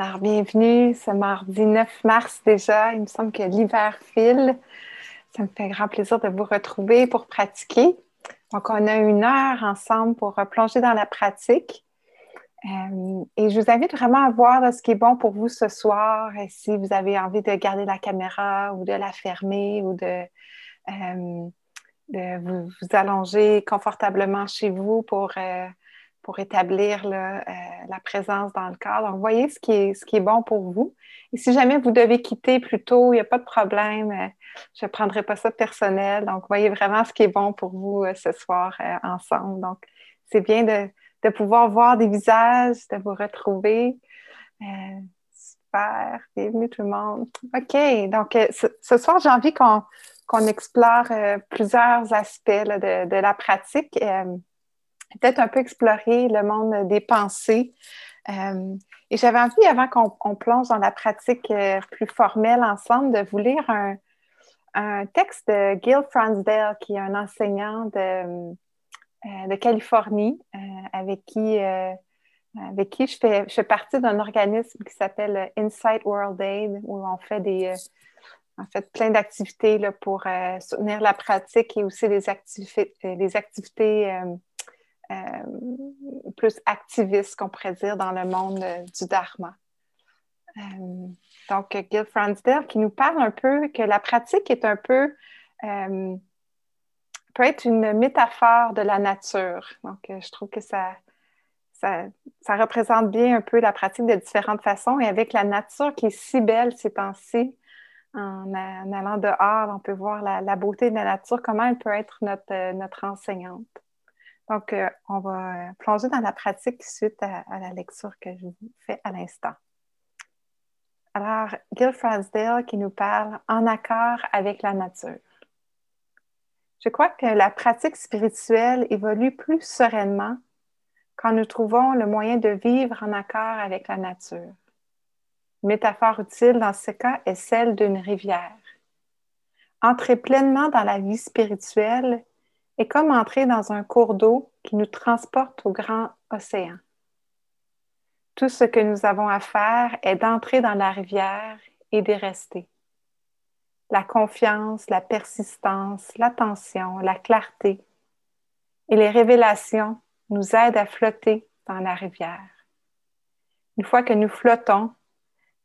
Alors, bienvenue ce mardi 9 mars déjà. Il me semble que l'hiver file. Ça me fait grand plaisir de vous retrouver pour pratiquer. Donc, on a une heure ensemble pour plonger dans la pratique. Euh, et je vous invite vraiment à voir ce qui est bon pour vous ce soir. Si vous avez envie de garder la caméra ou de la fermer ou de, euh, vous, allonger confortablement chez vous pour euh, pour établir euh, la présence dans le corps. Donc, voyez ce qui, est, ce qui est bon pour vous. Et si jamais vous devez quitter plus tôt, il n'y a pas de problème. Euh, je ne prendrai pas ça personnel. Donc, voyez vraiment ce qui est bon pour vous euh, ce soir ensemble. Donc, c'est bien de, pouvoir voir des visages, de vous retrouver. super. Bienvenue tout le monde. OK. Donc, ce, soir, j'ai envie qu'on explore plusieurs aspects de, de, la pratique peut-être un peu explorer le monde des pensées. Euh, et j'avais envie, avant qu'on plonge dans la pratique euh, plus formelle ensemble, de vous lire un, texte de Gil Fransdale, qui est un enseignant de, euh, de Californie, avec qui, avec qui je fais, je fais partie d'un organisme qui s'appelle Insight World Aid, où on fait des, en fait, plein d'activités pour soutenir la pratique et aussi les activités, les activités plus activiste, qu'on pourrait dire, dans le monde euh, du Dharma. Euh, donc, Gil Fransdale qui nous parle un peu que la pratique est un peu, peut être une métaphore de la nature. Donc, je trouve que ça, ça, ça, représente bien un peu la pratique de différentes façons. Et avec la nature qui est si belle ces temps-ci, en, allant dehors, on peut voir la, la, beauté de la nature, comment elle peut être notre, notre enseignante. Donc, euh, on va plonger dans la pratique suite à, la lecture que je vous fais à l'instant. Alors, Gil Frasdale qui nous parle en accord avec la nature. Je crois que la pratique spirituelle évolue plus sereinement quand nous trouvons le moyen de vivre en accord avec la nature. Une métaphore utile dans ce cas est celle d'une rivière. Entrer pleinement dans la vie spirituelle est comme entrer dans un cours d'eau qui nous transporte au grand océan. Tout ce que nous avons à faire est d'entrer dans la rivière et d'y rester. La confiance, la persistance, l'attention, la clarté et les révélations nous aident à flotter dans la rivière. Une fois que nous flottons,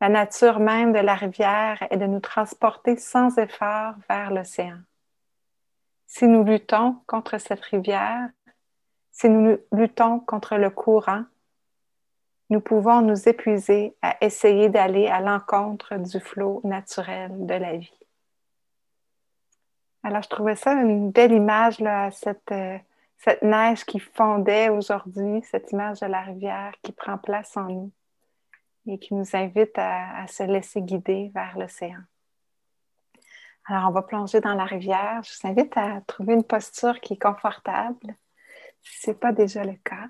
la nature même de la rivière est de nous transporter sans effort vers l'océan. Si nous luttons contre cette rivière, si nous luttons contre le courant, nous pouvons nous épuiser à essayer d'aller à l'encontre du flot naturel de la vie. Alors, je trouvais ça une belle image, euh, cette neige qui fondait aujourd'hui, cette image de la rivière qui prend place en nous et qui nous invite à se laisser guider vers l'océan. Alors, on va plonger dans la rivière. Je vous invite à trouver une posture qui est confortable, si ce n'est pas déjà le cas.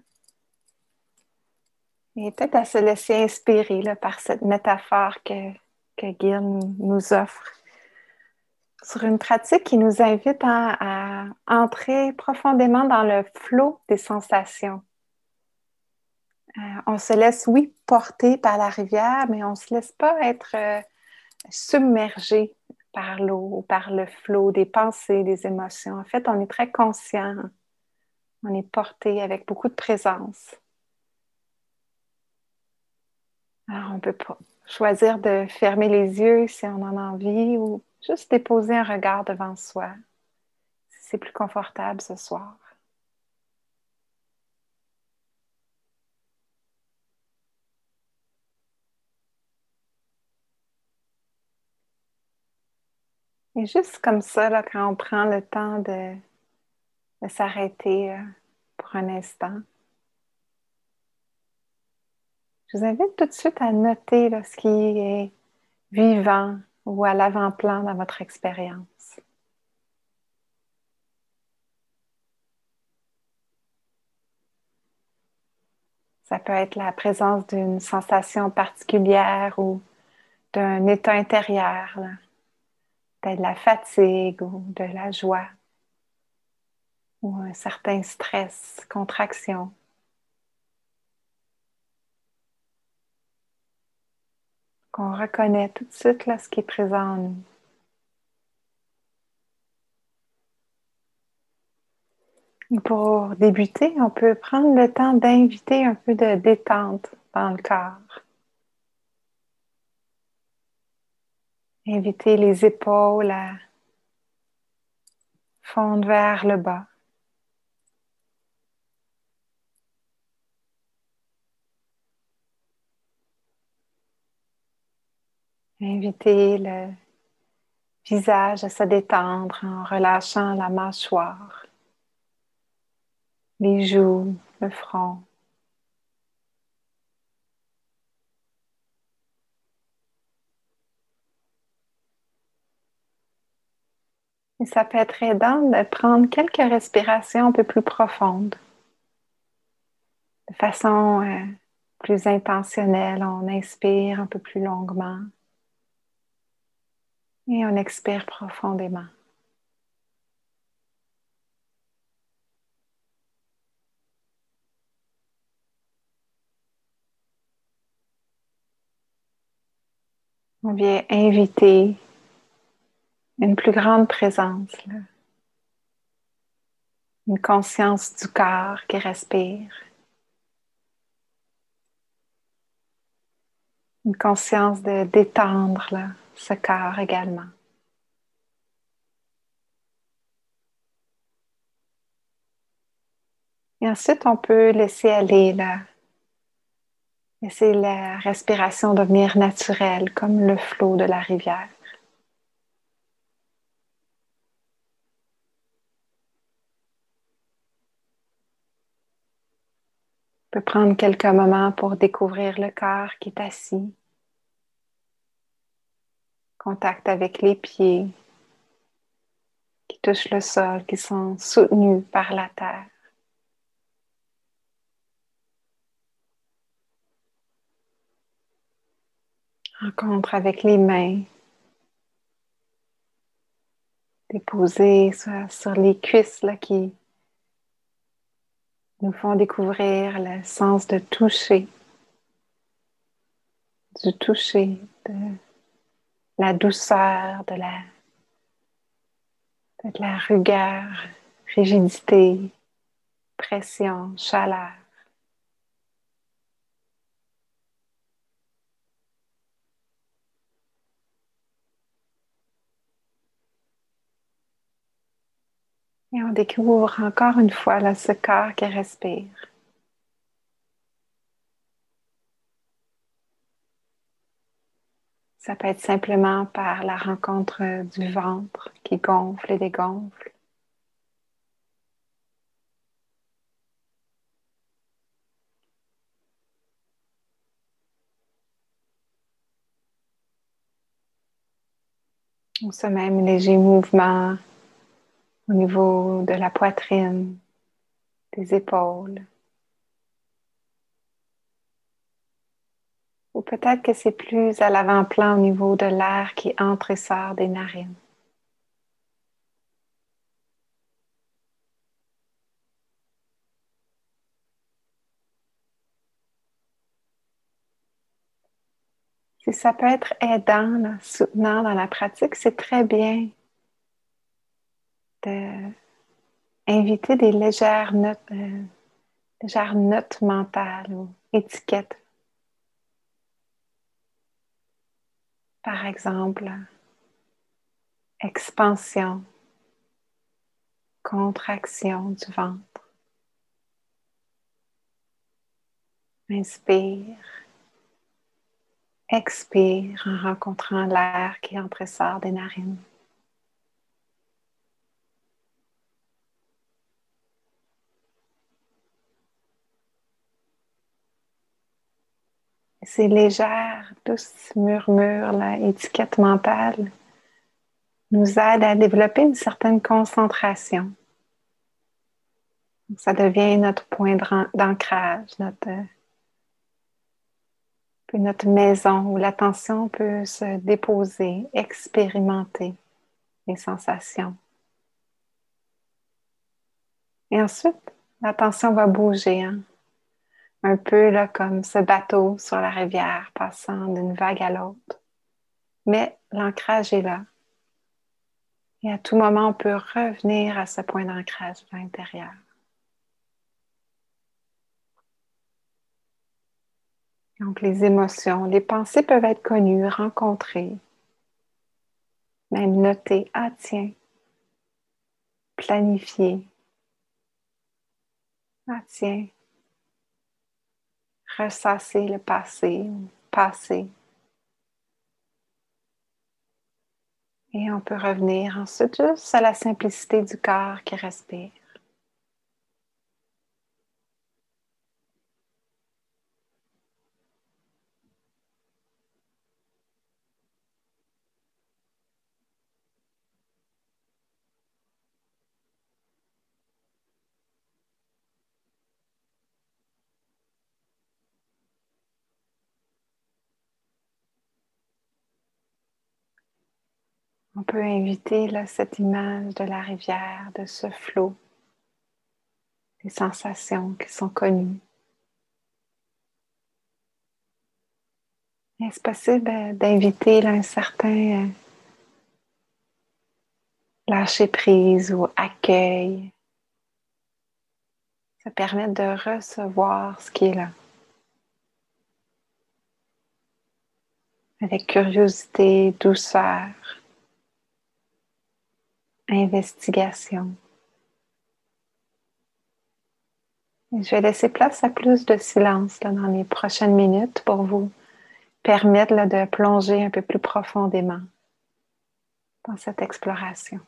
Et peut-être à se laisser inspirer par cette métaphore que, que nous offre sur une pratique qui nous invite à, entrer profondément dans le flot des sensations. Euh, on se laisse, oui, porter par la rivière, mais on ne se laisse pas être euh, submergé par l'eau, par le flot des pensées, des émotions. En fait, on est très conscient. On est porté avec beaucoup de présence. Alors, on peut choisir de fermer les yeux si on en a envie ou juste déposer un regard devant soi si c'est plus confortable ce soir. Et juste comme ça, quand on prend le temps de, s'arrêter euh, pour un instant, je vous invite tout de suite à noter ce qui est vivant ou à l'avant-plan dans votre expérience. Ça peut être la présence d'une sensation particulière ou d'un état intérieur de la fatigue ou de la joie ou un certain stress, contraction. qu'on reconnaît tout de suite là, ce qui est présent en nous. Pour débuter, on peut prendre le temps d'inviter un peu de détente dans le corps. Inviter les épaules à fondre vers le bas. Inviter le visage à se détendre en relâchant la mâchoire, les joues, le front. Ça peut être aidant de prendre quelques respirations un peu plus profondes. De façon euh, plus intentionnelle, on inspire un peu plus longuement et on expire profondément. On vient inviter une plus grande présence, une conscience du corps qui respire, une conscience de détendre ce corps également. Et ensuite, on peut laisser aller laisser la respiration devenir naturelle comme le flot de la rivière. On peut prendre quelques moments pour découvrir le corps qui est assis. Contact avec les pieds qui touchent le sol, qui sont soutenus par la terre. Rencontre avec les mains déposées sur, les cuisses là, qui nous font découvrir le sens de toucher, du toucher, de la douceur, de la, de la rigueur, rigidité, pression, chaleur. Et on découvre encore une fois ce corps qui respire. Ça peut être simplement par la rencontre du ventre qui gonfle et dégonfle. Ce même léger mouvement au niveau de la poitrine, des épaules. Ou peut-être que c'est plus à l'avant-plan au niveau de l'air qui entre et sort des narines. Si ça peut être aidant, soutenant dans la pratique, c'est très bien d'inviter des légères notes, euh, légères notes mentales ou étiquettes. Par exemple, expansion, contraction du ventre. Inspire, expire en rencontrant l'air qui entre sort des narines. Ces légères, douces murmures, la étiquette mentale, nous aident à développer une certaine concentration. Ça devient notre point d'ancrage, notre, notre maison où l'attention peut se déposer, expérimenter les sensations. Et ensuite, l'attention va bouger. Hein? Un peu là, comme ce bateau sur la rivière passant d'une vague à l'autre. Mais l'ancrage est là. Et à tout moment, on peut revenir à ce point d'ancrage à l'intérieur. Donc les émotions, les pensées peuvent être connues, rencontrées, même notées. Ah tiens, planifier. Ah tiens, ressasser le passé, passer. Et on peut revenir ensuite juste à la simplicité du corps qui respire. On peut inviter cette image de la rivière, de ce flot, des sensations qui sont connues. Est-ce possible d'inviter un certain euh, lâcher prise ou accueil? Ça permet de recevoir ce qui est là. Avec curiosité, douceur investigation. je vais laisser place à plus de silence dans les prochaines minutes pour vous permettre de plonger un peu plus profondément dans cette exploration.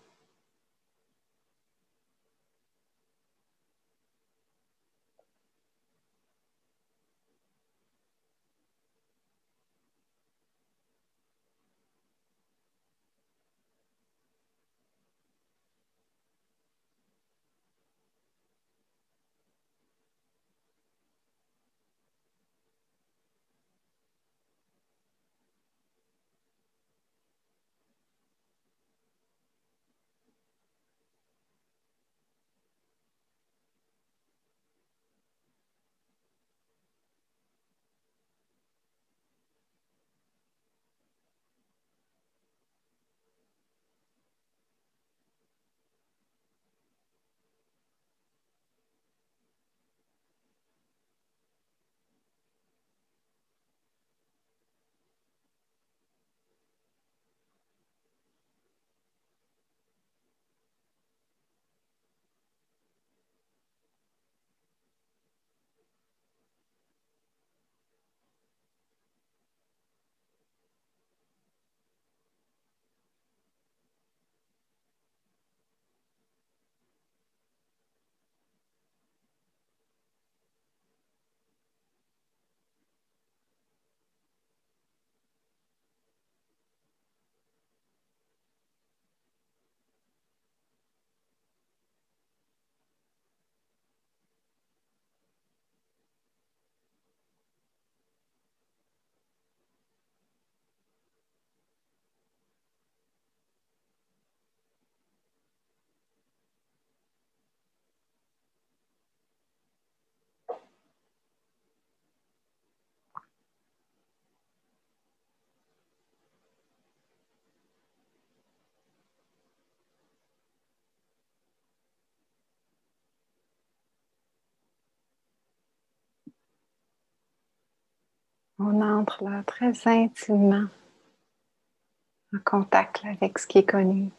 On entre là très intimement en contact avec ce qui est connu.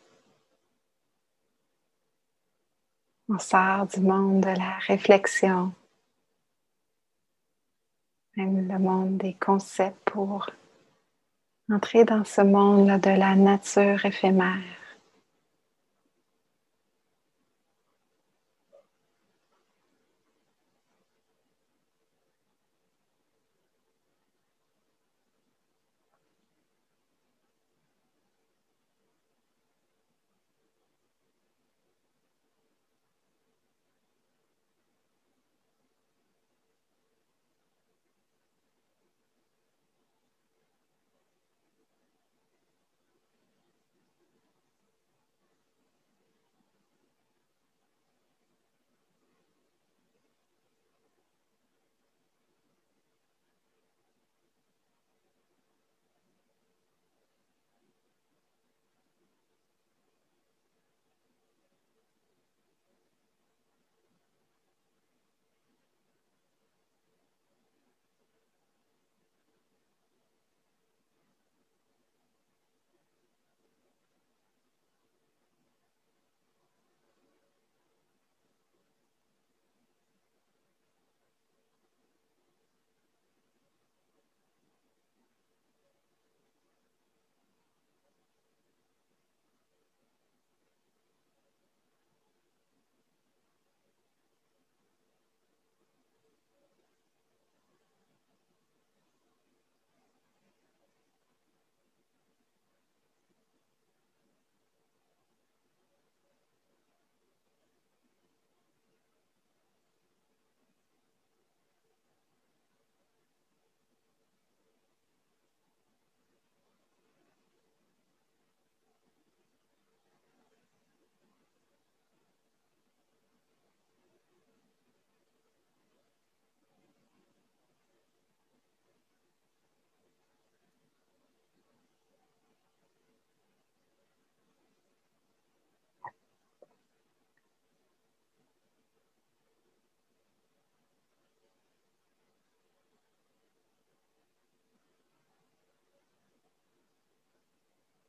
On sort du monde de la réflexion, même le monde des concepts pour entrer dans ce monde de la nature éphémère.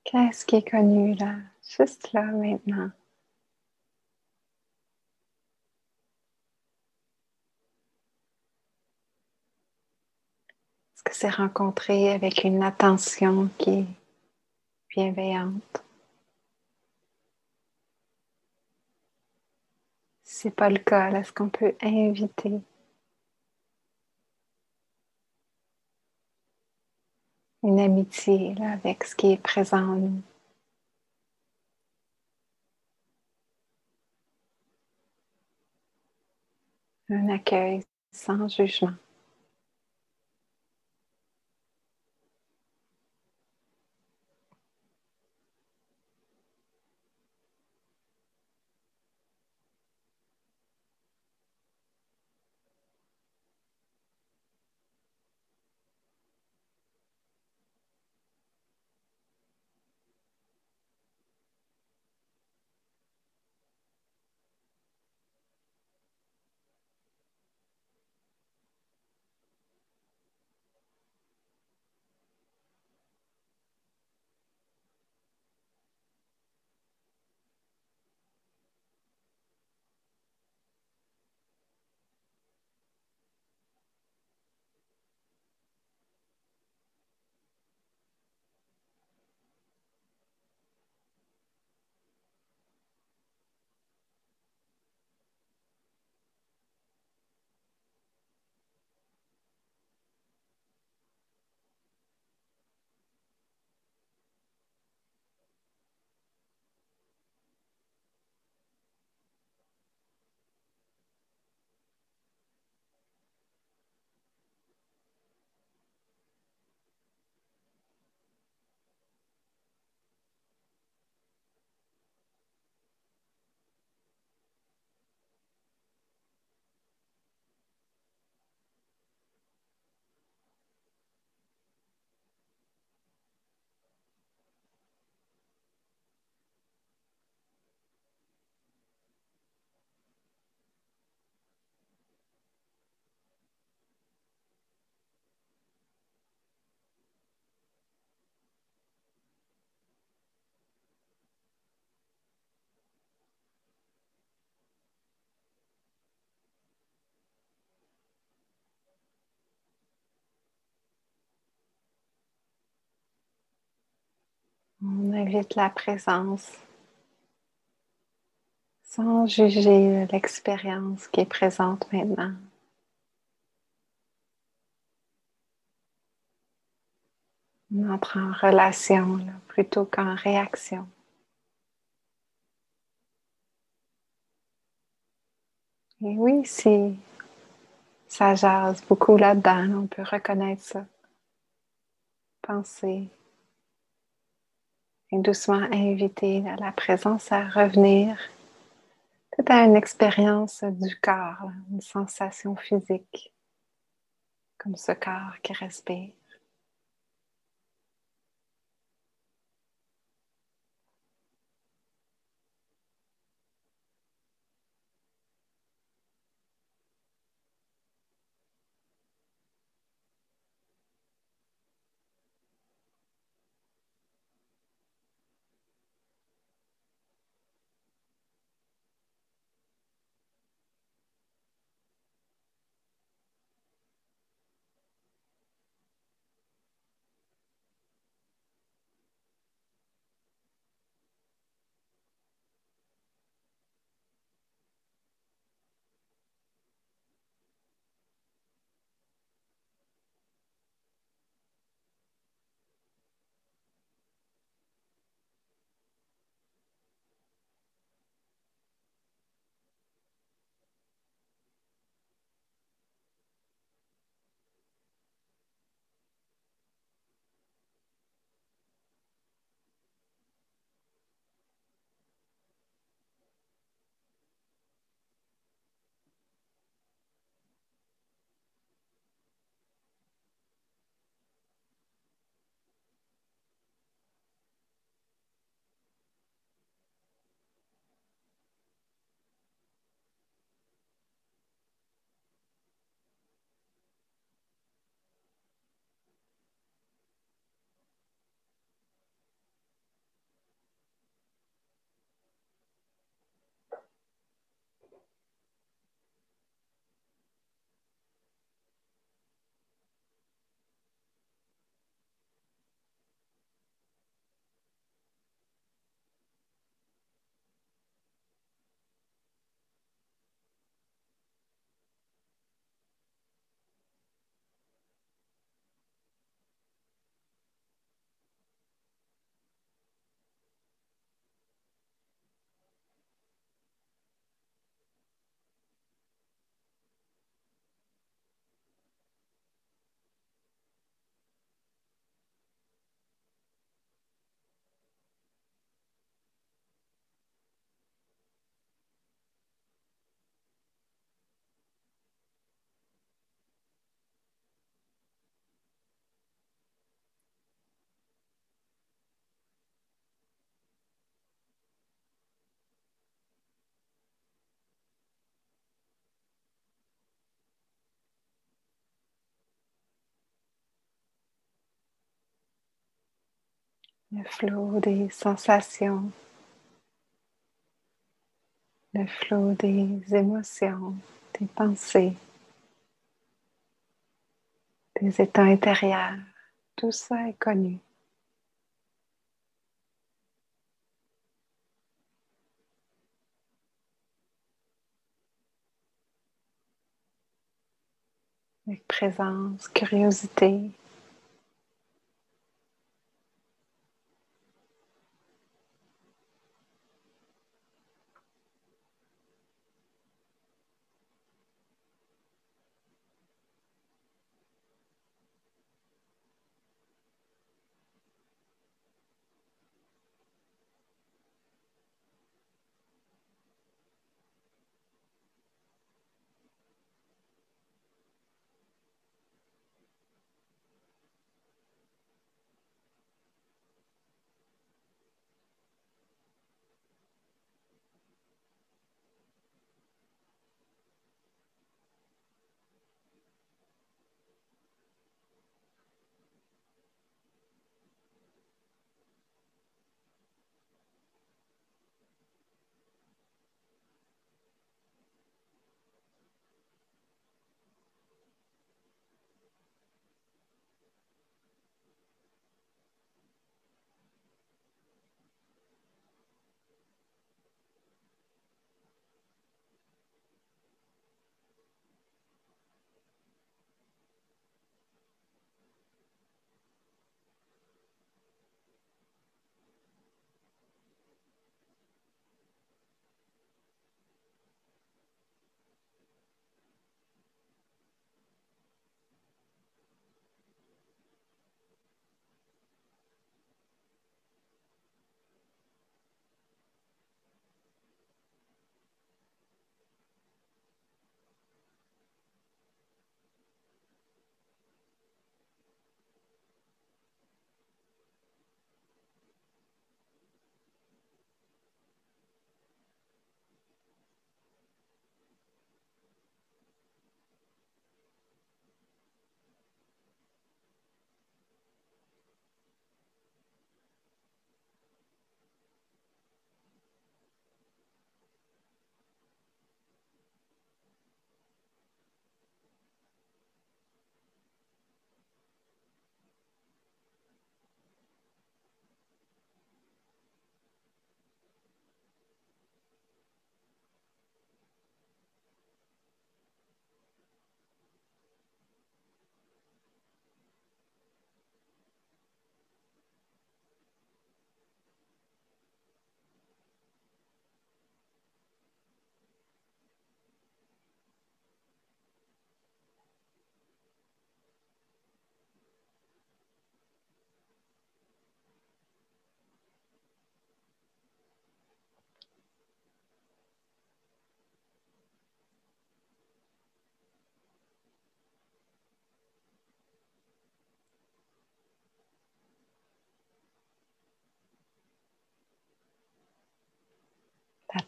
Qu'est-ce qui est connu là, juste là maintenant? Est-ce que c'est rencontré avec une attention qui est bienveillante? Si ce n'est pas le cas, est-ce qu'on peut inviter une amitié avec ce qui est présent en nous? Un accueil sans jugement. Invite la présence sans juger l'expérience qui est présente maintenant. On entre en relation plutôt qu'en réaction. Et oui, si ça jase beaucoup là-dedans, on peut reconnaître ça. Penser et doucement inviter la présence à revenir peut-être à une expérience du corps, une sensation physique, comme ce corps qui respire. Le flot des sensations, le flot des émotions, des pensées, des états intérieurs. Tout ça est connu. Avec présence, curiosité,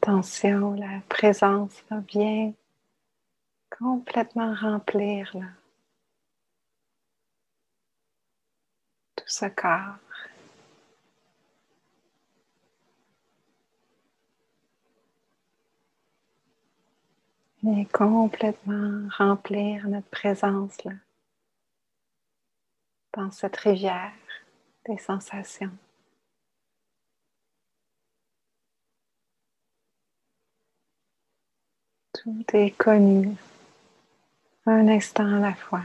L'attention, la présence va bien complètement remplir tout ce corps. Et complètement remplir notre présence dans cette rivière des sensations. Tout est connu, un instant à la fois.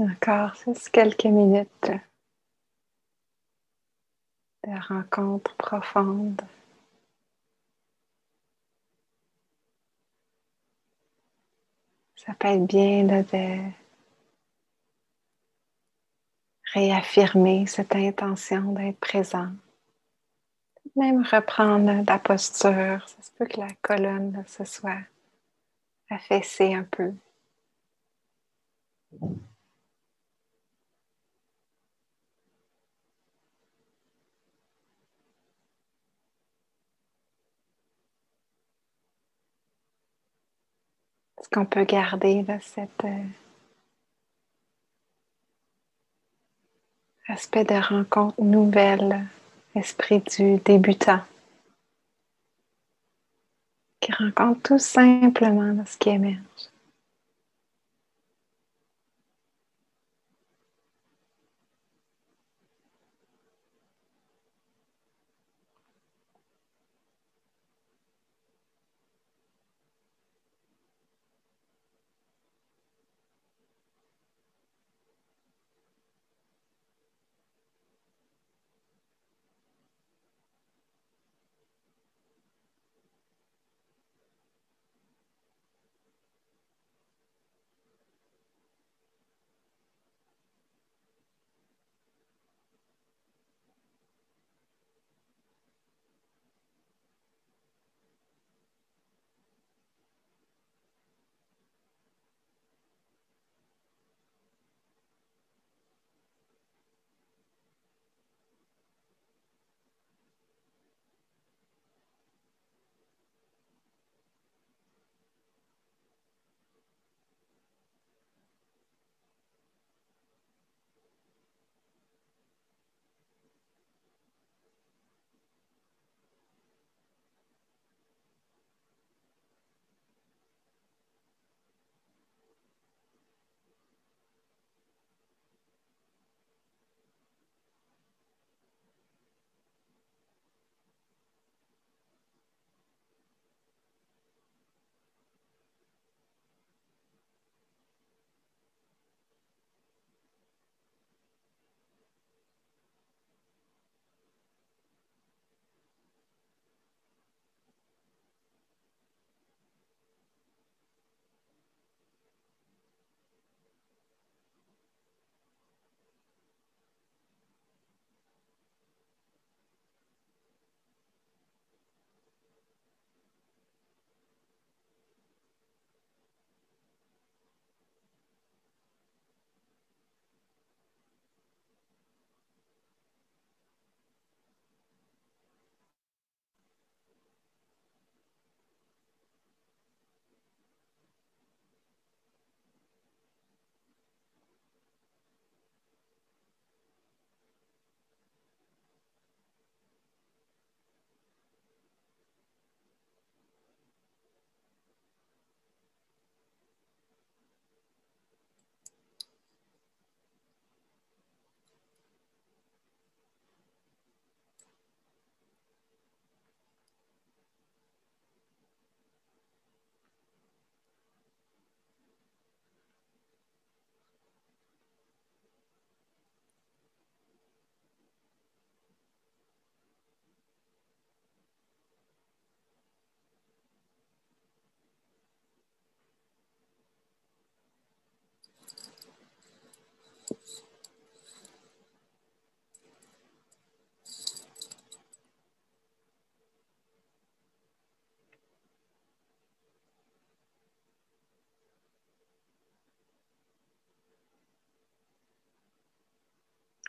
Encore quelques minutes de rencontre profonde. Ça peut être bien de réaffirmer cette intention d'être présent. Même reprendre la posture. Ça se peut que la colonne se soit affaissée un peu. Est-ce qu'on peut garder cet euh, aspect de rencontre nouvelle, esprit du débutant, qui rencontre tout simplement ce qui émerge.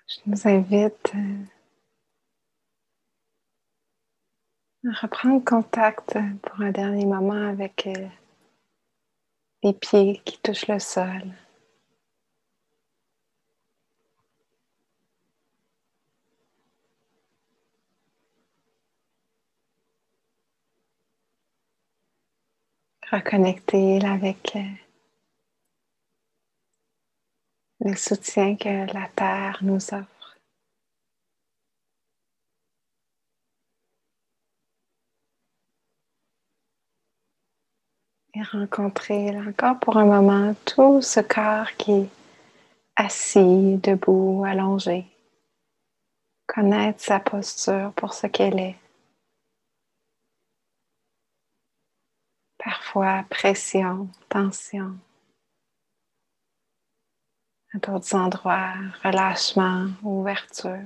Je nous invite euh, à reprendre contact pour un dernier moment avec euh, les pieds qui touchent le sol. Reconnecter avec euh, le soutien que la Terre nous offre. Et rencontrer encore pour un moment tout ce corps qui assis, debout, allongé. Connaître sa posture pour ce qu'elle est. Parfois pression, tension. À d'autres endroits, relâchement, ouverture.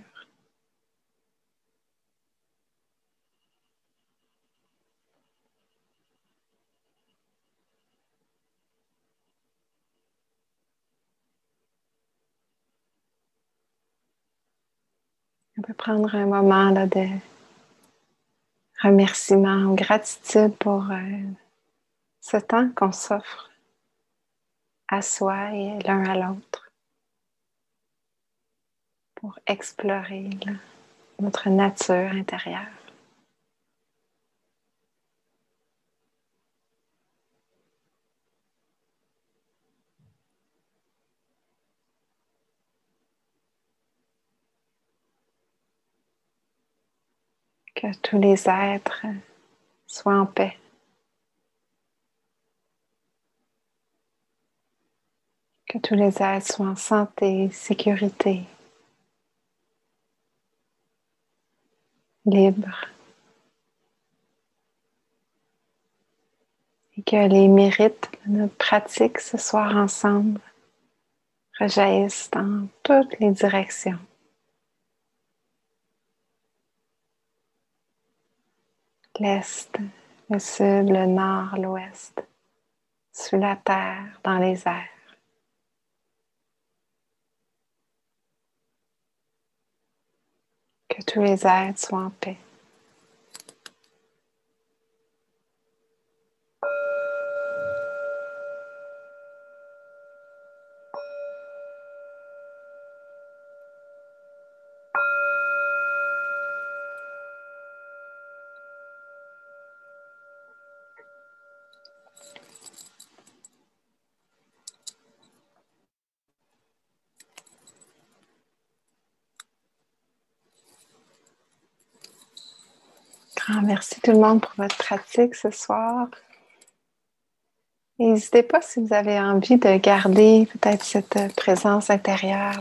On peut prendre un moment là, de remerciement ou gratitude pour euh, ce temps qu'on s'offre à soi et l'un à l'autre pour explorer notre nature intérieure. Que tous les êtres soient en paix. Que tous les êtres soient en santé, sécurité, libres. Et que les mérites de notre pratique ce soir ensemble rejaillissent dans toutes les directions. L'Est, le Sud, le Nord, l'Ouest, sous la terre, dans les airs. Que tous les êtres soient en paix. Merci tout le monde pour votre pratique ce soir. N'hésitez pas si vous avez envie de garder peut-être cette présence intérieure.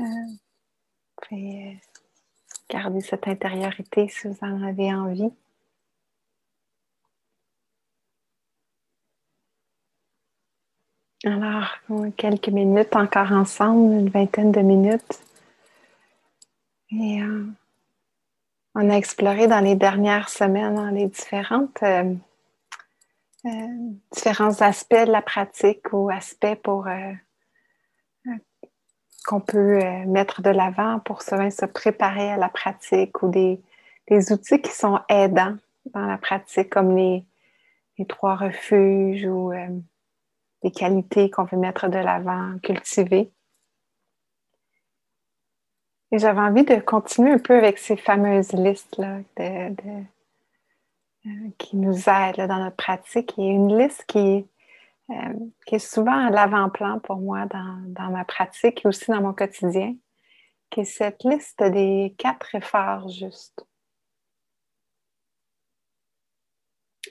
Euh, vous pouvez garder cette intériorité si vous en avez envie. Alors, quelques minutes encore ensemble, une vingtaine de minutes. Et euh, on a exploré dans les dernières semaines dans les différentes, euh, euh, différents aspects de la pratique ou aspects pour euh, qu'on peut mettre de l'avant pour se, se, préparer à la pratique ou des, des, outils qui sont aidants dans la pratique comme les, les trois refuges ou les qualités qu'on veut mettre de l'avant, cultiver. Et j'avais envie de continuer un peu avec ces fameuses listes-là euh, qui nous aident dans notre pratique. A une liste qui, euh, qui est souvent à l'avant-plan pour moi dans, dans, ma pratique et aussi dans mon quotidien, qui est cette liste des quatre efforts justes.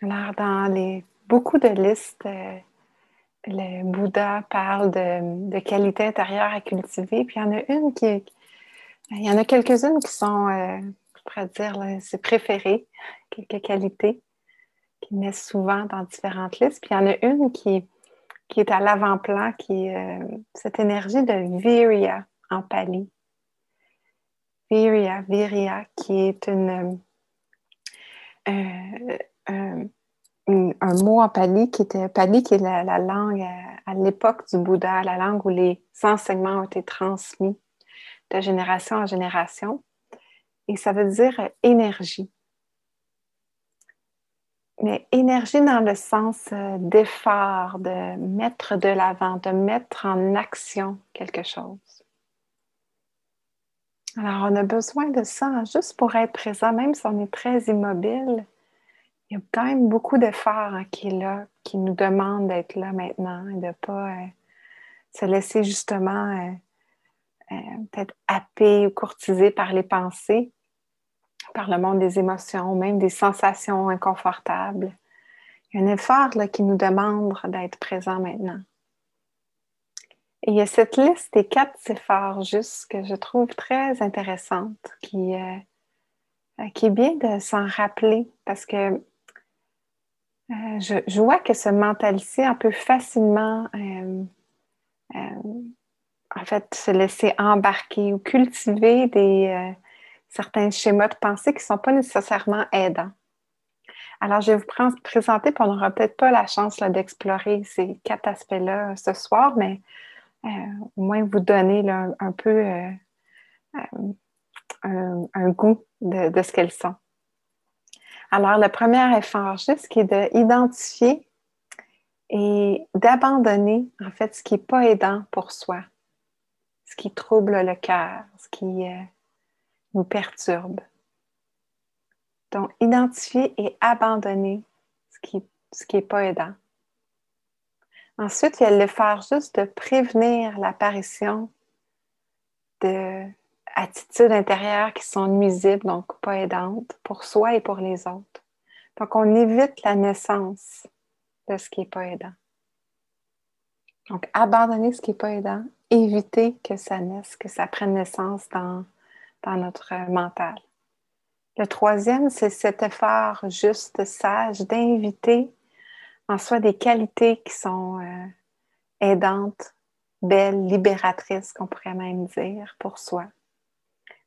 Alors, dans les, beaucoup de listes, euh, le Bouddha parle de, de qualité intérieure à cultiver, puis il y en a une qui est il y en a quelques-unes qui sont, euh, je pourrais dire, ses préférées, quelques qualités qu'il met souvent dans différentes listes. Puis il y en a une qui, est à l'avant-plan, qui est euh, cette énergie de Virya en pali. Virya, Virya, qui est euh, un mot en pali qui était pali, qui est la langue à l'époque du Bouddha, la langue où les enseignements ont été transmis de génération en génération. Et ça veut dire énergie. Mais énergie dans le sens euh, d'effort, de mettre de l'avant, de mettre en action quelque chose. Alors, on a besoin de ça juste pour être présent, même si on est très immobile. Il y a quand même beaucoup d'efforts hein, qui est là, qui nous demande d'être là maintenant et de ne pas euh, se laisser justement euh, euh, peut-être happé ou courtisé par les pensées, par le monde des émotions, même des sensations inconfortables. Il y a un effort là, qui nous demande d'être présent maintenant. Il y a cette liste des quatre séphars juste que je trouve très intéressante, qui, euh, qui est bien de s'en rappeler parce que euh, je, vois que ce mental ici, on peut facilement en fait se laisser embarquer ou cultiver des certains schémas de pensée qui ne sont pas nécessairement aidants. Alors, je vais vous présenter, puis on n'aura peut-être pas la chance d'explorer ces quatre aspects-là ce soir, mais euh, au moins vous donner un, peu euh, euh, un, goût de, ce qu'elles sont. Alors, le premier effort juste qui est d'identifier et d'abandonner en fait ce qui n'est pas aidant pour soi, ce qui trouble le cœur, ce qui nous perturbe. Donc, identifier et abandonner ce qui n'est pas aidant. Ensuite, il y a le faire juste de prévenir l'apparition d'attitudes intérieures qui sont nuisibles, donc pas aidantes, pour soi et pour les autres. Donc, on évite la naissance de ce qui n'est pas aidant. Donc, abandonner ce qui n'est pas aidant, éviter que ça naisse, que ça prenne naissance dans, notre mental. Le troisième, c'est cet effort juste, sage, d'inviter en soi des qualités qui sont euh, aidantes, belles, libératrices, qu'on pourrait même dire, pour soi.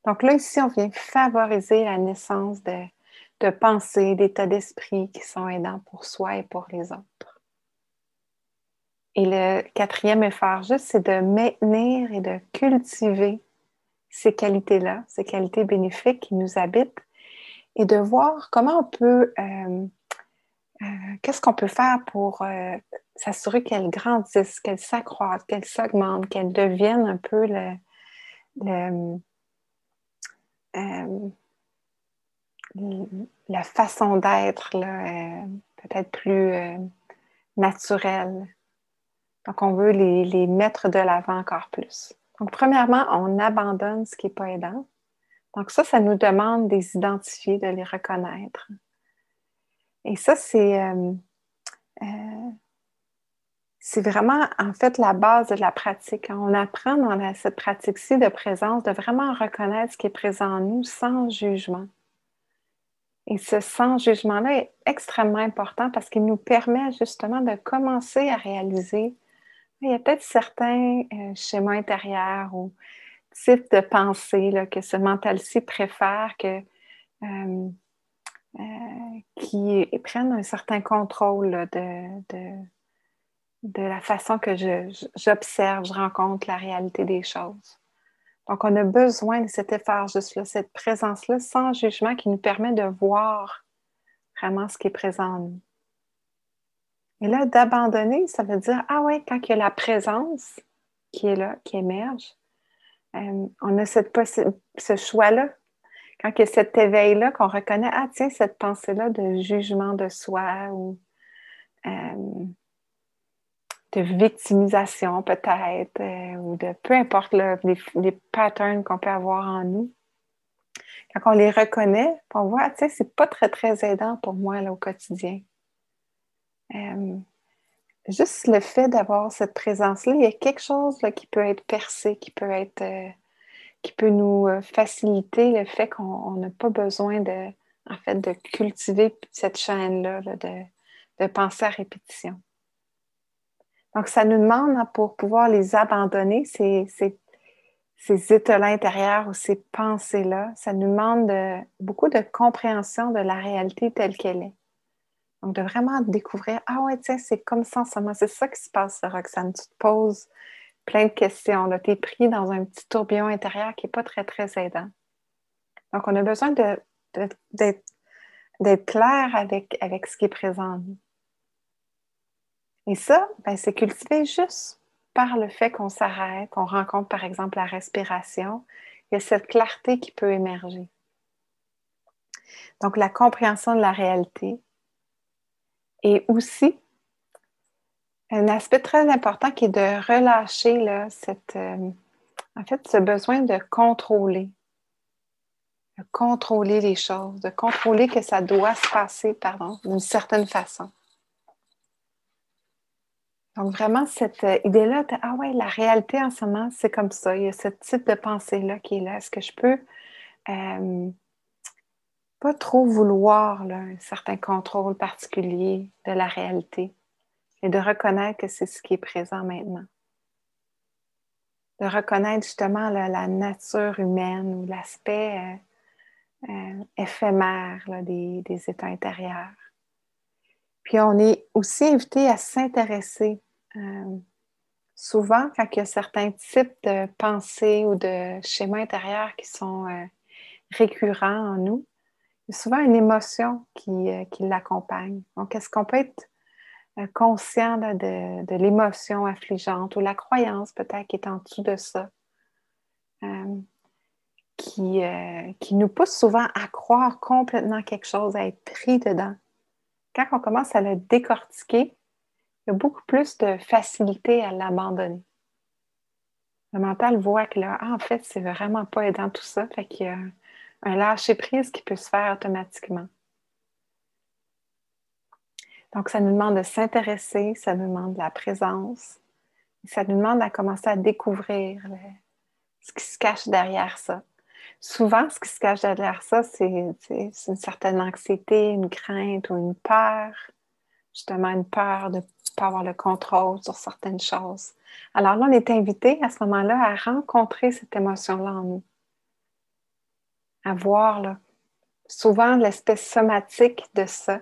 Donc là, ici, on vient favoriser la naissance de pensées, d'états d'esprit qui sont aidants pour soi et pour les autres. Et le quatrième effort, juste, c'est de maintenir et de cultiver ces qualités-là, ces qualités bénéfiques qui nous habitent, et de voir comment on peut euh, euh, qu'est-ce qu'on peut faire pour euh, s'assurer qu'elle grandisse, qu'elle s'accroisse, qu'elle s'augmente, qu'elle devienne un peu la façon d'être peut-être plus naturelle. Donc, on veut les, les mettre de l'avant encore plus. Donc, premièrement, on abandonne ce qui n'est pas aidant. Donc, ça, ça nous demande de les identifier, de les reconnaître. Et ça, c'est euh, euh, c'est vraiment en fait la base de la pratique. On apprend dans cette pratique-ci de présence de vraiment reconnaître ce qui est présent en nous sans jugement. Et ce sans jugement-là est extrêmement important parce qu'il nous permet justement de commencer à réaliser il y a peut-être certains euh, schémas intérieurs ou types de pensée que ce mental-ci préfère que euh, qui prennent un certain contrôle de, la façon que j'observe, je, rencontre la réalité des choses. Donc, on a besoin de cet effort juste là, cette présence-là sans jugement qui nous permet de voir vraiment ce qui est présent en nous. Et là, d'abandonner, ça veut dire, ah ouais, quand il y a la présence qui est là, qui émerge, euh, on a cette ce choix-là quand il y a cet éveil-là, qu'on reconnaît, ah tiens, cette pensée-là de jugement de soi ou euh, de victimisation peut-être, euh, ou de peu importe les, patterns qu'on peut avoir en nous. Quand on les reconnaît, on voit, ah, tiens, c'est pas très, très aidant pour moi là, au quotidien. Euh, juste le fait d'avoir cette présence-là, il y a quelque chose qui peut être percé, qui peut être qui peut nous euh, faciliter le fait qu'on n'a pas besoin de, en fait, de cultiver cette chaîne-là de, pensée à répétition. Donc, ça nous demande, hein, pour pouvoir les abandonner, ces, ces, ces états-là intérieurs ou ces pensées-là, ça nous demande beaucoup de compréhension de la réalité telle qu'elle est. Donc, de vraiment découvrir, ah ouais, tiens, c'est comme ça en C'est ça qui se passe, Roxane. Tu te poses plein de questions. Tu es pris dans un petit tourbillon intérieur qui n'est pas très, très aidant. Donc, on a besoin d'être clair avec, avec ce qui est présent. Et ça, ben, c'est cultivé juste par le fait qu'on s'arrête, qu'on rencontre par exemple la respiration. Il y a cette clarté qui peut émerger. Donc, la compréhension de la réalité. Et aussi, un aspect très important qui est de relâcher là, cette, euh, en fait, ce besoin de contrôler, de contrôler les choses, de contrôler que ça doit se passer, pardon, d'une certaine façon. Donc, vraiment, cette euh, idée-là, ah ouais, la réalité en ce moment, c'est comme ça. Il y a ce type de pensée-là qui est là. Est-ce que je peux euh, pas trop vouloir un certain contrôle particulier de la réalité et de reconnaître que c'est ce qui est présent maintenant? De reconnaître justement la nature humaine ou l'aspect euh, éphémère des états intérieurs. Puis on est aussi invité à s'intéresser. Euh, souvent, quand il y a certains types de pensées ou de schémas intérieurs qui sont euh, récurrents en nous, il y a souvent une émotion qui, euh, l'accompagne. Donc, est-ce qu'on peut être conscient de, l'émotion affligeante ou la croyance peut-être qui est en dessous de ça, qui, qui nous pousse souvent à croire complètement quelque chose, à être pris dedans? quand on commence à le décortiquer, il y a beaucoup plus de facilité à l'abandonner. Le mental voit que là, ah, en fait, c'est vraiment pas aidant tout ça, fait un lâcher-prise qui peut se faire automatiquement. Donc, ça nous demande de s'intéresser, ça nous demande de la présence, ça nous demande de commencer à découvrir ce qui se cache derrière ça souvent, ce qui se cache derrière ça, c'est une certaine anxiété, une crainte ou une peur, justement une peur de ne pas avoir le contrôle sur certaines choses. Alors là, on est invité à ce moment-là à rencontrer cette émotion-là en nous, à voir souvent l'espèce somatique de ça.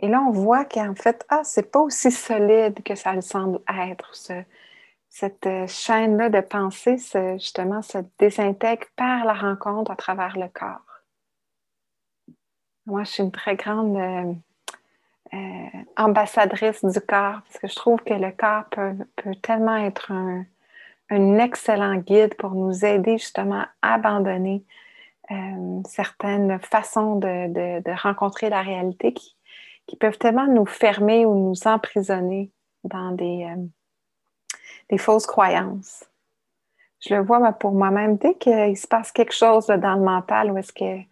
Et là, on voit qu'en fait, ah, c'est pas aussi solide que ça le semble être, cette euh, chaîne-là de pensée, justement, se désintègre par la rencontre à travers le corps. Moi, je suis une très grande euh, euh, ambassadrice du corps parce que je trouve que le corps peut, tellement être un, excellent guide pour nous aider justement à abandonner certaines façons de, rencontrer la réalité qui, qui, peuvent tellement nous fermer ou nous emprisonner dans des des fausses croyances. Je le vois pour moi-même. Dès qu'il se passe quelque chose dans le mental où est-ce que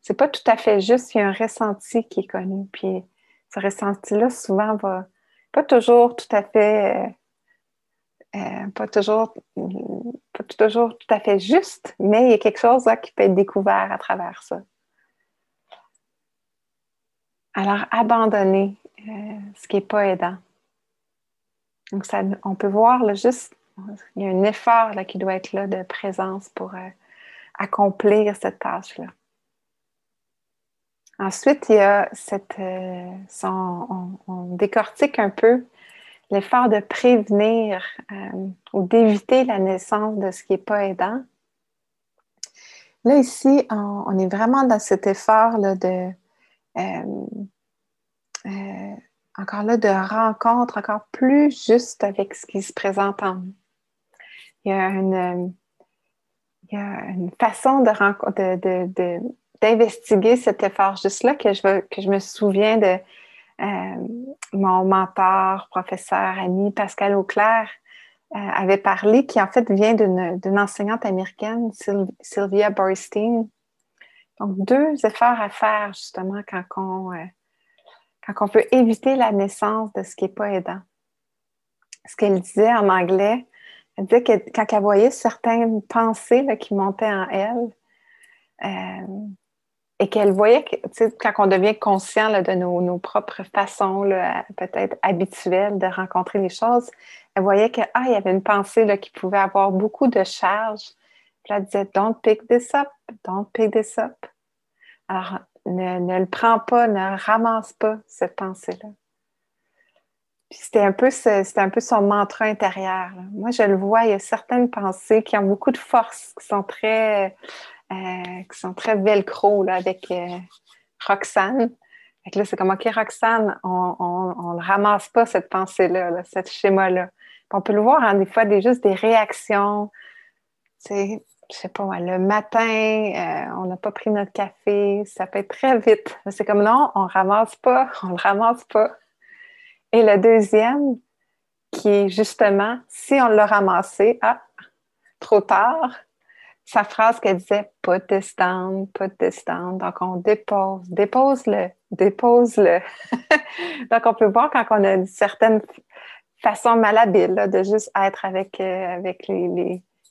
c'est pas tout à fait juste, il y a un ressenti qui est connu. Puis ce ressenti-là, souvent, va pas toujours tout à fait. Euh, pas, toujours, pas toujours tout à fait juste, mais il y a quelque chose qui peut être découvert à travers ça. Alors, abandonner euh, ce qui n'est pas aidant. Donc, ça, on peut voir là, juste, il y a un effort là, qui doit être là de présence pour euh, accomplir cette tâche-là. Ensuite, il y a cette, on, décortique un peu l'effort de prévenir euh, ou d'éviter la naissance de ce qui n'est pas aidant. Là, ici, on, est vraiment dans cet effort là, de encore là, de rencontre encore plus juste avec ce qui se présente en nous. Il y a une, il y a une façon de, d'investiguer cet effort juste-là que je, que je me souviens de euh, mon mentor, professeur, ami Pascal Auclair euh, avait parlé, qui en fait vient d'une enseignante américaine, Sylvia Borstein. Donc, deux efforts à faire justement quand on, euh, quand peut éviter la naissance de ce qui n'est pas aidant. Ce qu'elle disait en anglais, elle disait que quand elle voyait certaines pensées qui montaient en elle, euh, et qu'elle voyait que, quand on devient conscient de nos, propres façons, peut-être habituelles de rencontrer les choses, elle voyait qu'il ah, y avait une pensée qui pouvait avoir beaucoup de charge. Puis elle disait Don't pick this up, don't pick this up. Alors, ne, le prends pas, ne ramasse pas cette pensée-là. c'était un, peu un peu son mantra intérieur. Moi, je le vois, il y a certaines pensées qui ont beaucoup de force, qui sont très, qui sont très velcro là, avec euh, Roxane. là, c'est comme, OK, Roxane, on ne ramasse pas cette pensée-là, là, ce schéma-là. On peut le voir, hein, des fois, des, juste des réactions. C'est je sais pas, le matin, euh, on n'a pas pris notre café, ça peut être très vite. C'est comme non, on ramasse pas, on le ramasse pas. Et le deuxième, qui est justement, si on l'a ramassé, ah, trop tard, sa phrase qu'elle disait this down. Donc, on dépose, dépose-le, dépose-le. Donc, on peut voir quand on a une certaine façon malhabile de juste être avec, euh, avec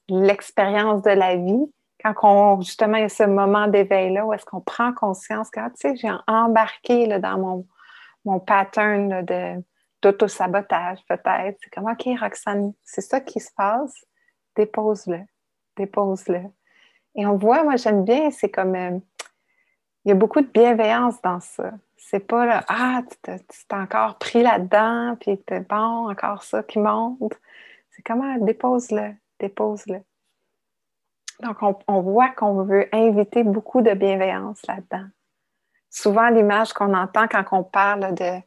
l'expérience de la vie. Quand on, justement, il y a ce moment d'éveil-là où est-ce qu'on prend conscience que, ah, tu sais, j'ai embarqué là, dans mon, mon pattern de, d'auto-sabotage, peut-être. C'est comme, OK, Roxane, c'est ça qui se passe, dépose-le, dépose-le. Et on voit, moi, j'aime bien, c'est comme, euh, il y a beaucoup de bienveillance dans ça. C'est pas là, ah, tu t'es encore pris là-dedans, puis t'es bon, encore ça qui monte. C'est comment, dépose-le, dépose-le. Donc, on, on voit qu'on veut inviter beaucoup de bienveillance là-dedans. Souvent, l'image qu'on entend quand on parle de,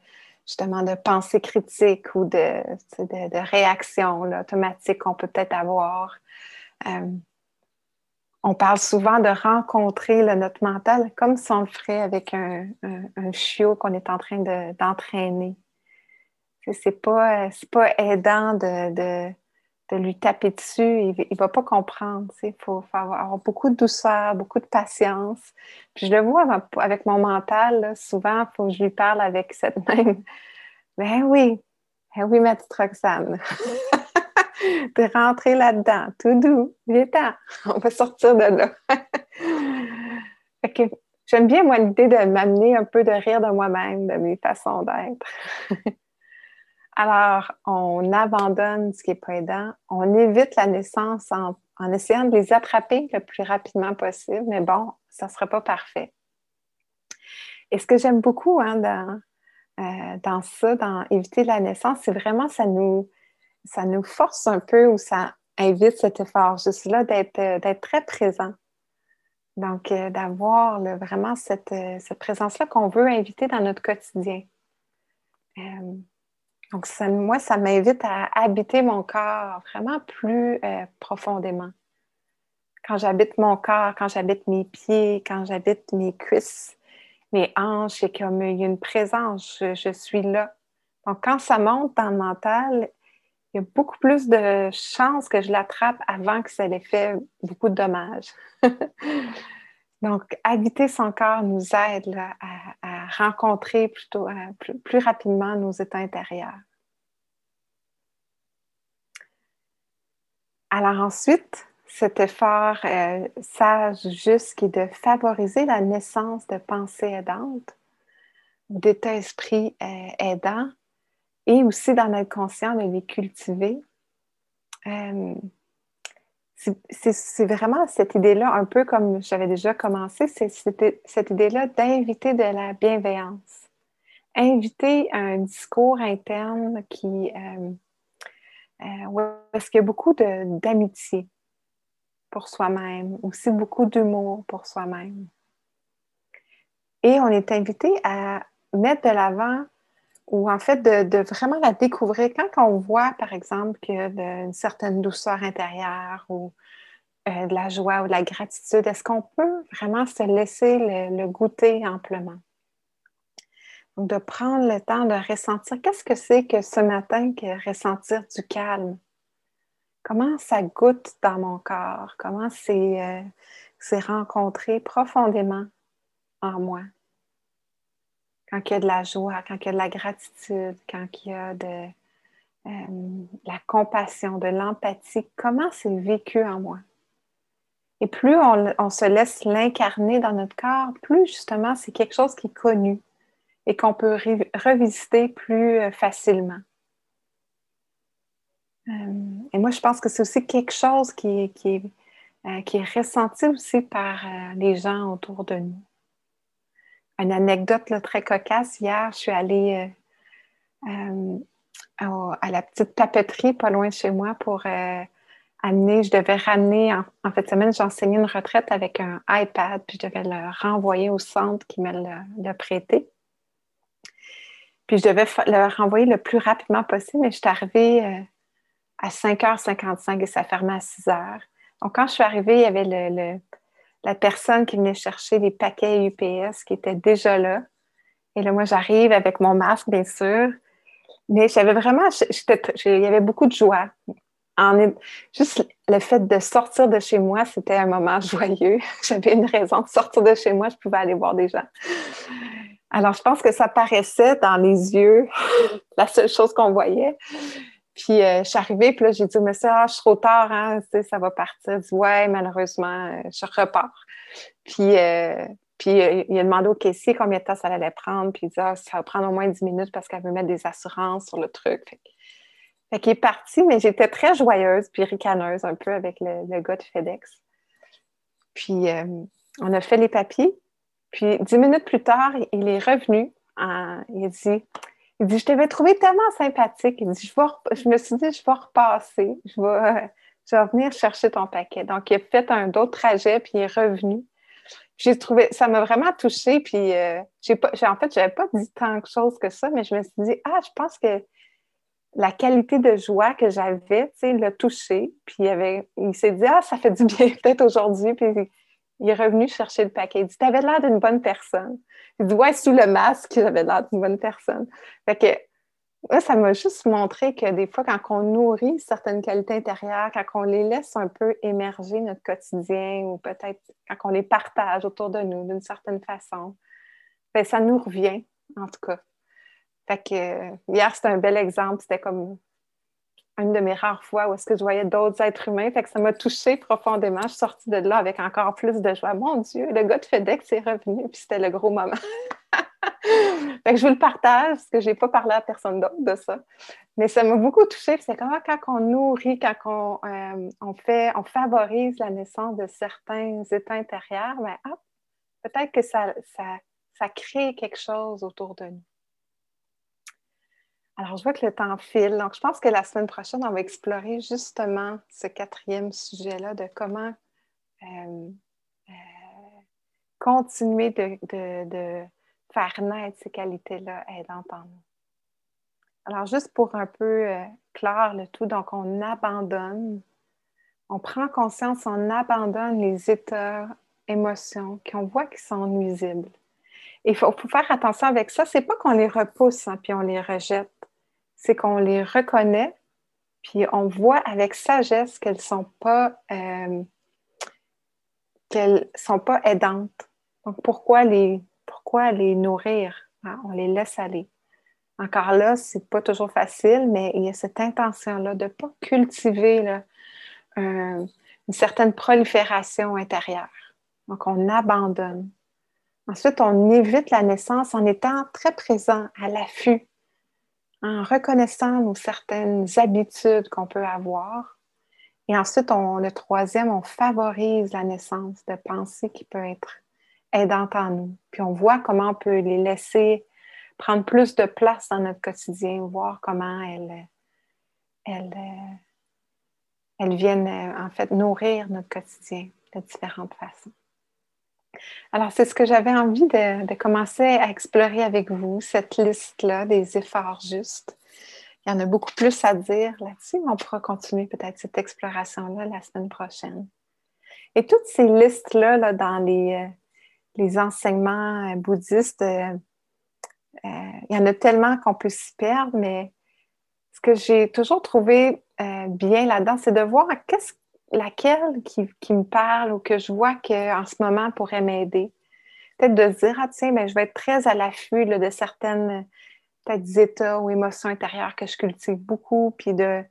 justement de pensée critique ou de, de réaction automatique qu'on peut peut-être avoir. Euh, on parle souvent de rencontrer notre mental comme si on le ferait avec un, chiot qu'on est en train d'entraîner. Ce c'est pas, pas aidant de, de, lui taper dessus. Il ne va pas comprendre. Il faut, avoir beaucoup de douceur, beaucoup de patience. Puis je le vois avec mon mental, souvent, il faut que je lui parle avec cette même. Ben oui, ben oui, ma petite Roxane. T'es rentrée là-dedans, tout doux, viens on va sortir de là. j'aime bien, moi, l'idée de m'amener un peu de rire de moi-même, de mes façons d'être. Alors, on abandonne ce qui n'est pas aidant, on évite la naissance en, essayant de les attraper le plus rapidement possible, mais bon, ça ne sera pas parfait. Et ce que j'aime beaucoup hein, euh, dans ça, dans éviter la naissance, c'est vraiment ça nous, ça nous force un peu ou ça invite cet effort juste là d'être, euh, d'être très présent. Donc, euh, d'avoir vraiment cette, cette présence-là qu'on veut inviter dans notre quotidien. donc, moi, ça m'invite à habiter mon corps vraiment plus profondément. Quand j'habite mon corps, quand j'habite mes pieds, quand j'habite mes cuisses, mes hanches, c'est comme il y a une présence, je, suis là. Donc, quand ça monte dans le mental, il y a beaucoup plus de chances que je l'attrape avant que ça ait fait beaucoup de dommages. Donc, habiter son corps nous aide à, rencontrer plutôt plus rapidement nos états intérieurs. Alors ensuite, cet effort euh, sage juste qui est de favoriser la naissance de pensées aidantes, d'état esprit euh, aidants, et aussi d'en être conscient, de les cultiver. Euh, c'est vraiment cette idée-là, un peu comme j'avais déjà commencé, c'est cette idée-là d'inviter de la bienveillance. Inviter un discours interne qui, où est-ce qu'il y a beaucoup d'amitié, pour soi-même, aussi beaucoup d'humour pour soi-même. Et on est invité à mettre de l'avant ou en fait de, vraiment la découvrir. Quand on voit, par exemple, y a une certaine douceur intérieure ou euh, de la joie ou de la gratitude, est-ce qu'on peut vraiment se laisser le, goûter amplement? Donc, de prendre le temps de ressentir qu'est-ce que c'est que ce matin que ressentir du calme, comment ça goûte dans mon corps, comment c'est euh, rencontré profondément en moi? Quand il y a de la joie, quand il y a de la gratitude, quand il y a de euh, la compassion, de l'empathie, comment c'est vécu en moi. Et plus on, se laisse l'incarner dans notre corps, plus justement c'est quelque chose qui est connu et qu'on peut revisiter plus euh, facilement. Euh, et moi, je pense que c'est aussi quelque chose qui, est, ressenti aussi par les gens autour de nous. Une anecdote très cocasse, hier, je suis allée à la petite papeterie pas loin de chez moi pour amener, je devais ramener, en, en fait, semaine, j'enseignais une retraite avec un iPad, puis je devais le renvoyer au centre qui me l'a prêté. Puis je devais le renvoyer le plus rapidement possible, mais je suis arrivée à 5h55 et ça fermait à 6h. Donc, quand je suis arrivée, il y avait le, la personne qui venait chercher les paquets UPS qui était déjà là. Et là, moi, j'arrive avec mon masque, bien sûr. Mais j'avais vraiment, il y avait beaucoup de joie. Juste le fait de sortir de chez moi, c'était un moment joyeux. J'avais une raison de sortir de chez moi, je pouvais aller voir des gens. Alors, je pense que ça paraissait dans les yeux, la seule chose qu'on voyait. Puis euh, je suis arrivée, puis là, j'ai dit au monsieur, ah, je suis trop tard, hein, ça va partir. Dit, ouais, malheureusement, euh, je repars. Puis, euh, puis il a demandé au caissier combien de temps ça allait prendre, puis il dit, ah, ça va prendre au moins 10 minutes parce qu'elle veut mettre des assurances sur le truc. Fait, fait qu'il est parti, mais j'étais très joyeuse, puis ricaneuse un peu avec le, le gars de FedEx. Puis on a fait les papiers, puis dix minutes plus tard, il est revenu. il a dit il dit, je t'avais trouvé tellement sympathique. Il dit, je, je me suis dit, je vais repasser. Je vais, je vais venir chercher ton paquet. Donc, il a fait un autre trajet, puis il est revenu. J'ai trouvé, ça m'a vraiment touchée. Puis, euh, pas, en fait, je n'avais pas dit tant de choses que ça, mais je me suis dit, ah, je pense que la qualité de joie que j'avais, tu sais, l'a touché. Puis, il, il s'est dit, ah, ça fait du bien peut-être aujourd'hui. Puis, il est revenu chercher le paquet. Il dit, tu avais l'air d'une bonne personne. Il dit, ouais, sous le masque, j'avais l'air d'une bonne personne. Fait que, ça m'a juste montré que des fois, quand on nourrit certaines qualités intérieures, quand on les laisse un peu émerger notre quotidien ou peut-être quand on les partage autour de nous d'une certaine façon, ben, ça nous revient, en tout cas. Fait que hier, c'était un bel exemple. C'était comme une de mes rares fois où est-ce que je voyais d'autres êtres humains. Fait que ça m'a touchée profondément. Je suis sortie de là avec encore plus de joie. Mon Dieu, le gars de FedEx est revenu, puis c'était le gros moment. fait que je vous le partage parce que je n'ai pas parlé à personne d'autre de ça. Mais ça m'a beaucoup touchée. C'est comment quand on nourrit, quand on, euh, on, fait, on favorise la naissance de certains états intérieurs, ben, peut-être que ça, ça, ça crée quelque chose autour de nous. Alors, je vois que le temps file. Donc, je pense que la semaine prochaine, on va explorer justement ce quatrième sujet-là de comment euh, euh, continuer de, faire naître ces qualités-là aidantes en nous. Alors, juste pour un peu euh, clore le tout, donc on abandonne, on prend conscience, on abandonne les états, émotions qu'on voit qui sont nuisibles. Il faut, faire attention avec ça. C'est pas qu'on les repousse hein, puis on les rejette. C'est qu'on les reconnaît puis on voit avec sagesse qu'elles sont pas euh, sont pas aidantes. Donc pourquoi les nourrir? Hein? On les laisse aller. Encore là, c'est pas toujours facile, mais il y a cette intention-là de ne pas cultiver une certaine prolifération intérieure. Donc, on abandonne. Ensuite, on évite la naissance en étant très présent, à l'affût, en reconnaissant nos certaines habitudes qu'on peut avoir. Et ensuite, on, le troisième, on favorise la naissance de pensées qui peuvent être aidantes en nous. Puis on voit comment on peut les laisser prendre plus de place dans notre quotidien, voir comment elles, elles, elles viennent en fait nourrir notre quotidien de différentes façons. Alors, c'est ce que j'avais envie de, commencer à explorer avec vous, cette liste-là des efforts justes. Il y en a beaucoup plus à dire là-dessus, mais on pourra continuer peut-être cette exploration-là la semaine prochaine. Et toutes ces listes-là, là, dans les, euh, enseignements euh, bouddhistes, euh, il y en a tellement qu'on peut s'y perdre, mais ce que j'ai toujours trouvé bien là-dedans, c'est de voir qu'est-ce laquelle qui, me parle ou que je vois qu'en ce moment pourrait m'aider. Peut-être de se dire, ah tiens, mais je vais être très à l'affût de certaines peut-être états ou émotions intérieures que je cultive beaucoup, puis de,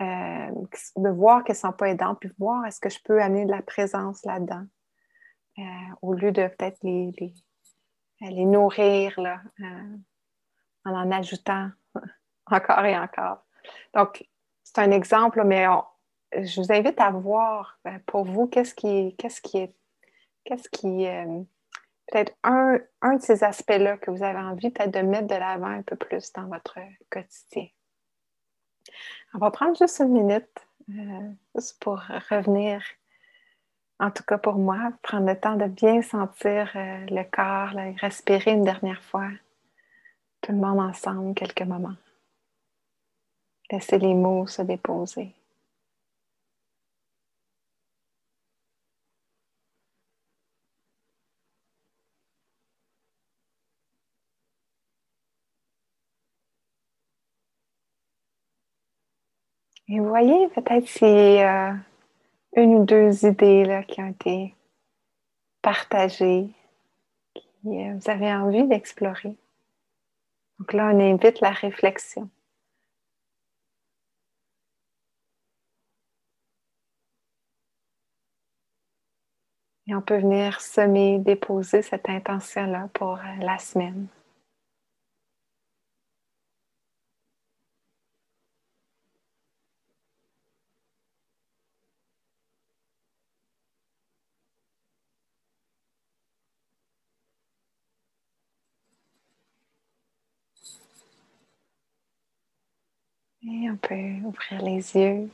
euh, voir qu'elles ne sont pas aidantes, puis voir est-ce que je peux amener de la présence là-dedans, euh, au lieu de peut-être les, les, nourrir là, euh, en en ajoutant encore et encore. Donc, c'est un exemple, mais on, je vous invite à voir euh, pour vous qu'est-ce qui, qu'est-ce qui est, qu'est-ce qui euh, peut-être un, un, de ces aspects-là que vous avez envie peut-être de mettre de l'avant un peu plus dans votre quotidien. On va prendre juste une minute euh, juste pour revenir, en tout cas pour moi, prendre le temps de bien sentir le corps, respirer une dernière fois, tout le monde ensemble, quelques moments. Laisser les mots se déposer. Et vous voyez, peut-être c'est euh, une ou deux idées là, qui ont été partagées, qui euh, vous avez envie d'explorer. Donc là, on invite la réflexion. Et on peut venir semer, déposer cette intention-là pour euh, la semaine. On peut ouvrir les yeux.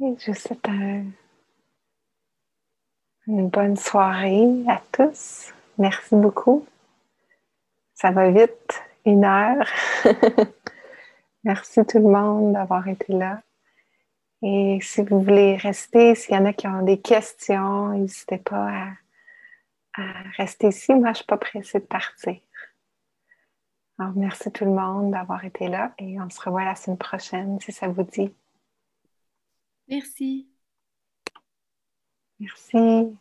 Et je vous souhaite une bonne soirée à tous. Merci beaucoup. Ça va vite, une heure. Merci tout le monde d'avoir été là. Et si vous voulez rester, s'il y en a qui ont des questions, n'hésitez pas à, à, rester ici. Moi, je ne suis pas pressée de partir. Alors, merci tout le monde d'avoir été là et on se revoit la semaine prochaine si ça vous dit. Merci. Merci.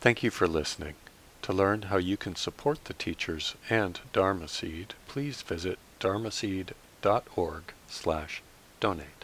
Thank you for listening. To learn how you can support the teachers and Dharma Seed, please visit dharmaseed.org slash donate.